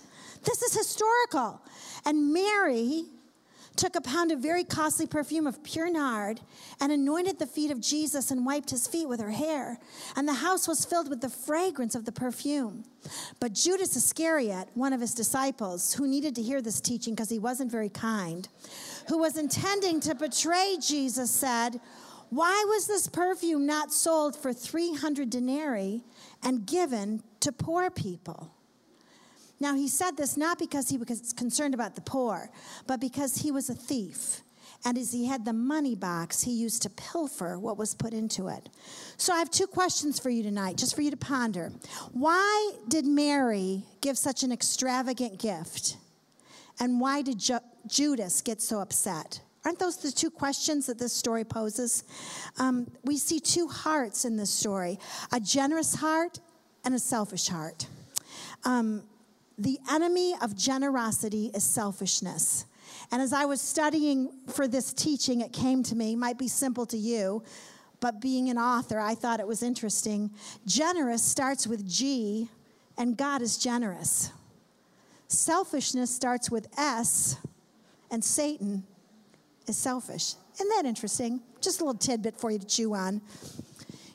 A: This is historical. And Mary took a pound of very costly perfume of pure nard and anointed the feet of Jesus and wiped his feet with her hair. And the house was filled with the fragrance of the perfume. But Judas Iscariot, one of his disciples, who needed to hear this teaching because he wasn't very kind, who was intending to betray Jesus, said, Why was this perfume not sold for 300 denarii and given to poor people? Now, he said this not because he was concerned about the poor, but because he was a thief. And as he had the money box, he used to pilfer what was put into it. So I have two questions for you tonight, just for you to ponder. Why did Mary give such an extravagant gift? And why did Ju- Judas get so upset? Aren't those the two questions that this story poses? Um, we see two hearts in this story a generous heart and a selfish heart. Um, the enemy of generosity is selfishness. And as I was studying for this teaching, it came to me, might be simple to you, but being an author, I thought it was interesting. Generous starts with G, and God is generous. Selfishness starts with S, and Satan is selfish. Isn't that interesting? Just a little tidbit for you to chew on.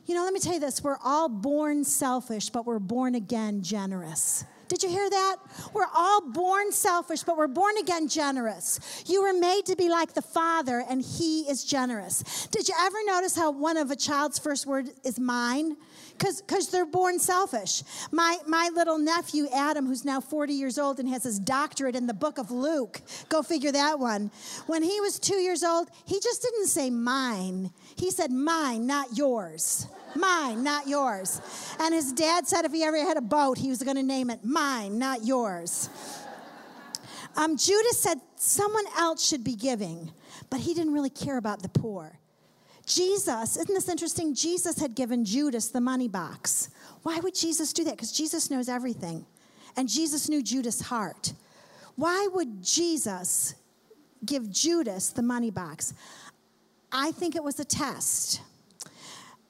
A: You know, let me tell you this we're all born selfish, but we're born again generous. Did you hear that? We're all born selfish, but we're born again generous. You were made to be like the Father, and He is generous. Did you ever notice how one of a child's first word is mine? Because they're born selfish. My, my little nephew, Adam, who's now 40 years old and has his doctorate in the book of Luke, go figure that one. When he was two years old, he just didn't say mine. He said mine, not yours. Mine, not yours. And his dad said if he ever had a boat, he was going to name it mine, not yours. Um, Judas said someone else should be giving, but he didn't really care about the poor. Jesus, isn't this interesting? Jesus had given Judas the money box. Why would Jesus do that? Because Jesus knows everything. And Jesus knew Judas' heart. Why would Jesus give Judas the money box? I think it was a test.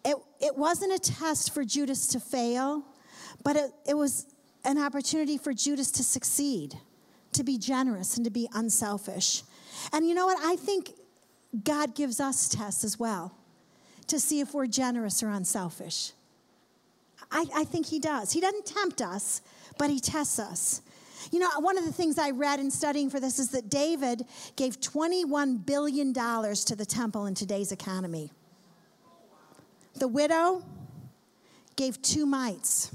A: It, it wasn't a test for Judas to fail, but it, it was an opportunity for Judas to succeed, to be generous, and to be unselfish. And you know what? I think God gives us tests as well to see if we're generous or unselfish. I, I think He does. He doesn't tempt us, but He tests us. You know, one of the things I read in studying for this is that David gave $21 billion to the temple in today's economy. The widow gave two mites,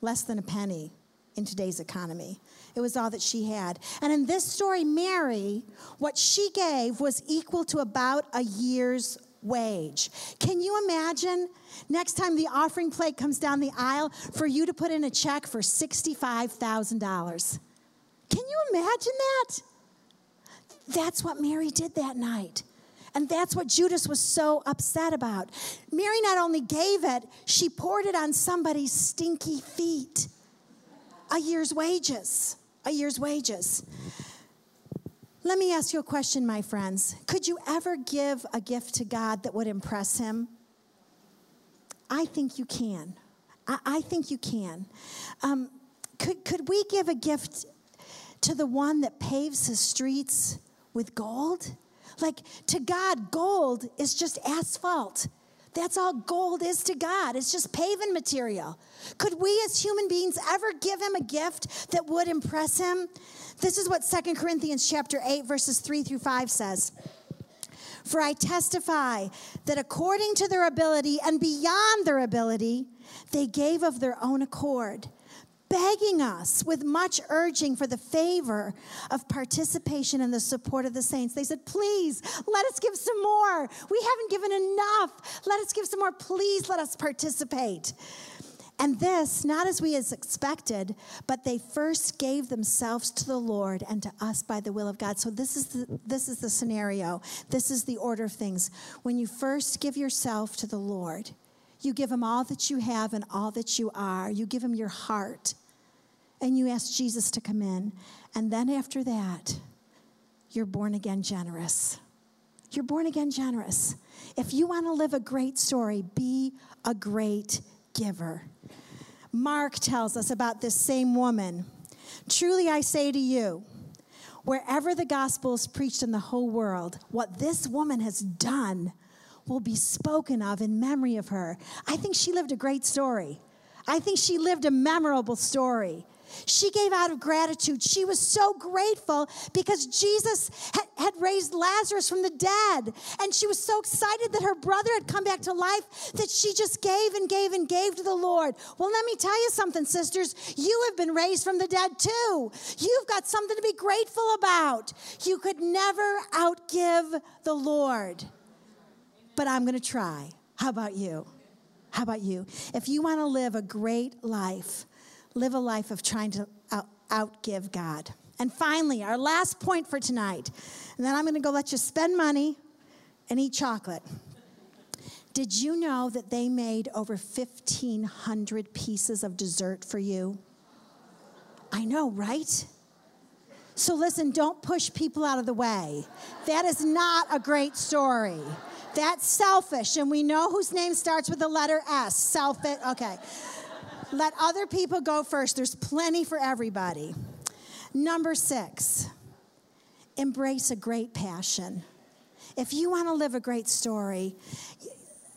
A: less than a penny in today's economy. It was all that she had. And in this story, Mary, what she gave was equal to about a year's wage. Can you imagine next time the offering plate comes down the aisle for you to put in a check for $65,000? Can you imagine that? That's what Mary did that night. And that's what Judas was so upset about. Mary not only gave it, she poured it on somebody's stinky feet. A year's wages. A year's wages. Let me ask you a question, my friends. Could you ever give a gift to God that would impress Him? I think you can. I, I think you can. Um, could, could we give a gift to the one that paves his streets with gold? Like to God, gold is just asphalt. That's all gold is to God. It's just paving material. Could we as human beings ever give him a gift that would impress him? This is what Second Corinthians chapter 8 verses 3 through 5 says. For I testify that according to their ability and beyond their ability, they gave of their own accord begging us with much urging for the favor of participation and the support of the saints. They said, Please, let us give some more. We haven't given enough. Let us give some more. Please let us participate. And this, not as we as expected, but they first gave themselves to the Lord and to us by the will of God. So this is the, this is the scenario. This is the order of things. When you first give yourself to the Lord, you give him all that you have and all that you are. You give him your heart. And you ask Jesus to come in. And then after that, you're born again generous. You're born again generous. If you want to live a great story, be a great giver. Mark tells us about this same woman. Truly I say to you, wherever the gospel is preached in the whole world, what this woman has done will be spoken of in memory of her. I think she lived a great story. I think she lived a memorable story. She gave out of gratitude. She was so grateful because Jesus had, had, raised Lazarus from the dead. And she was so excited that her brother had come back to life that she just gave and gave and gave to the Lord. Well, let me tell you something, sisters. You have been raised from the dead too. You've got something to be grateful about. You could never outgive the Lord. But I'm going to try. How about you? How about you? If you want to live a great life, live a life of trying to out, outgive God. And finally, our last point for tonight, and then I'm going to go let you spend money and eat chocolate. Did you know that they made over 1,500 pieces of dessert for you? I know, right? So listen, don't push people out of the way. That is not a great story. That's selfish, and we know whose name starts with the letter S. Selfish. Okay. Let other people go first. There's plenty for everybody. Number six, embrace a great passion. If you want to live a great story,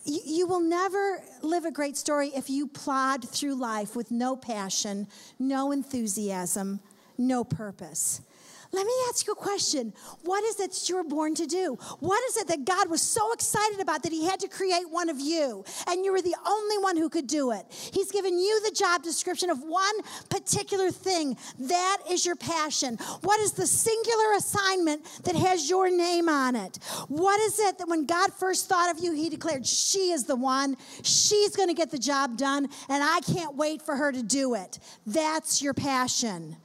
A: you will never live a great story if you plod through life with no passion, no enthusiasm, no purpose. Let me ask you a question. What is it that you're born to do? What is it that God was so excited about that He had to create one of you and you were the only one who could do it? He's given you the job description of one particular thing. That is your passion. What is the singular assignment that has your name on it? What is it that when God first thought of you, He declared, She is the one, she's going to get the job done, and I can't wait for her to do it? That's your passion.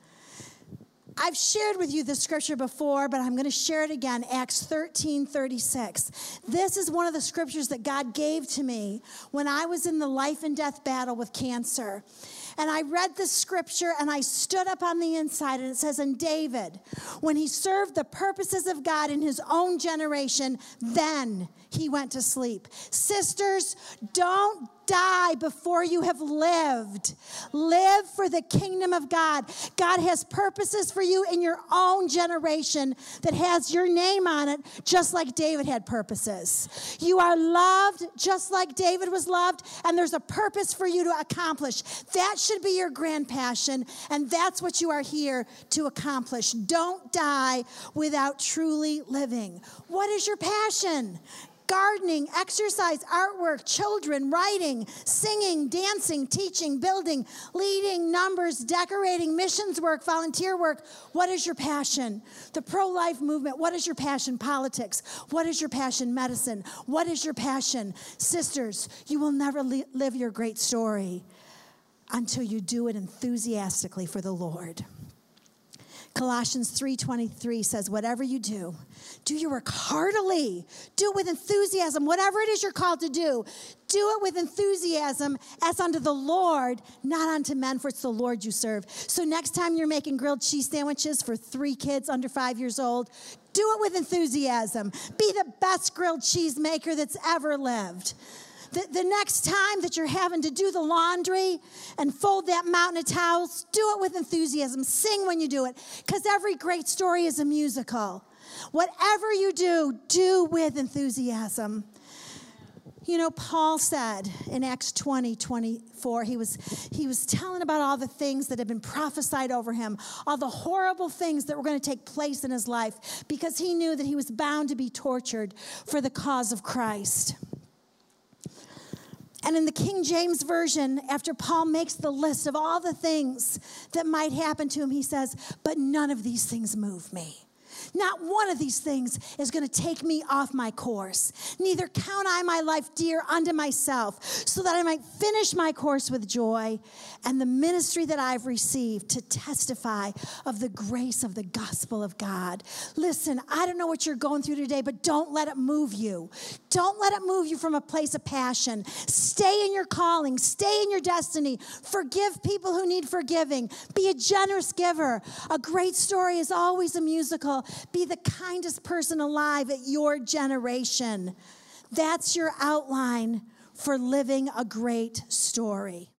A: I've shared with you this scripture before, but I'm going to share it again. Acts 13 36. This is one of the scriptures that God gave to me when I was in the life and death battle with cancer. And I read the scripture and I stood up on the inside, and it says, And David, when he served the purposes of God in his own generation, then he went to sleep. Sisters, don't die before you have lived. Live for the kingdom of God. God has purposes for you in your own generation that has your name on it, just like David had purposes. You are loved just like David was loved, and there's a purpose for you to accomplish. That should be your grand passion, and that's what you are here to accomplish. Don't die without truly living. What is your passion? Gardening, exercise, artwork, children, writing, singing, dancing, teaching, building, leading, numbers, decorating, missions work, volunteer work. What is your passion? The pro life movement. What is your passion? Politics. What is your passion? Medicine. What is your passion? Sisters, you will never live your great story until you do it enthusiastically for the Lord. Colossians 3:23 says whatever you do, do your work heartily. Do it with enthusiasm. Whatever it is you're called to do, do it with enthusiasm as unto the Lord, not unto men, for it's the Lord you serve. So next time you're making grilled cheese sandwiches for 3 kids under 5 years old, do it with enthusiasm. Be the best grilled cheese maker that's ever lived. The, the next time that you're having to do the laundry and fold that mountain of towels, do it with enthusiasm. Sing when you do it, because every great story is a musical. Whatever you do, do with enthusiasm. You know, Paul said in Acts 20, 24, he was, he was telling about all the things that had been prophesied over him, all the horrible things that were going to take place in his life, because he knew that he was bound to be tortured for the cause of Christ. And in the King James Version, after Paul makes the list of all the things that might happen to him, he says, But none of these things move me. Not one of these things is going to take me off my course. Neither count I my life dear unto myself, so that I might finish my course with joy and the ministry that I've received to testify of the grace of the gospel of God. Listen, I don't know what you're going through today, but don't let it move you. Don't let it move you from a place of passion. Stay in your calling, stay in your destiny. Forgive people who need forgiving. Be a generous giver. A great story is always a musical. Be the kindest person alive at your generation. That's your outline for living a great story.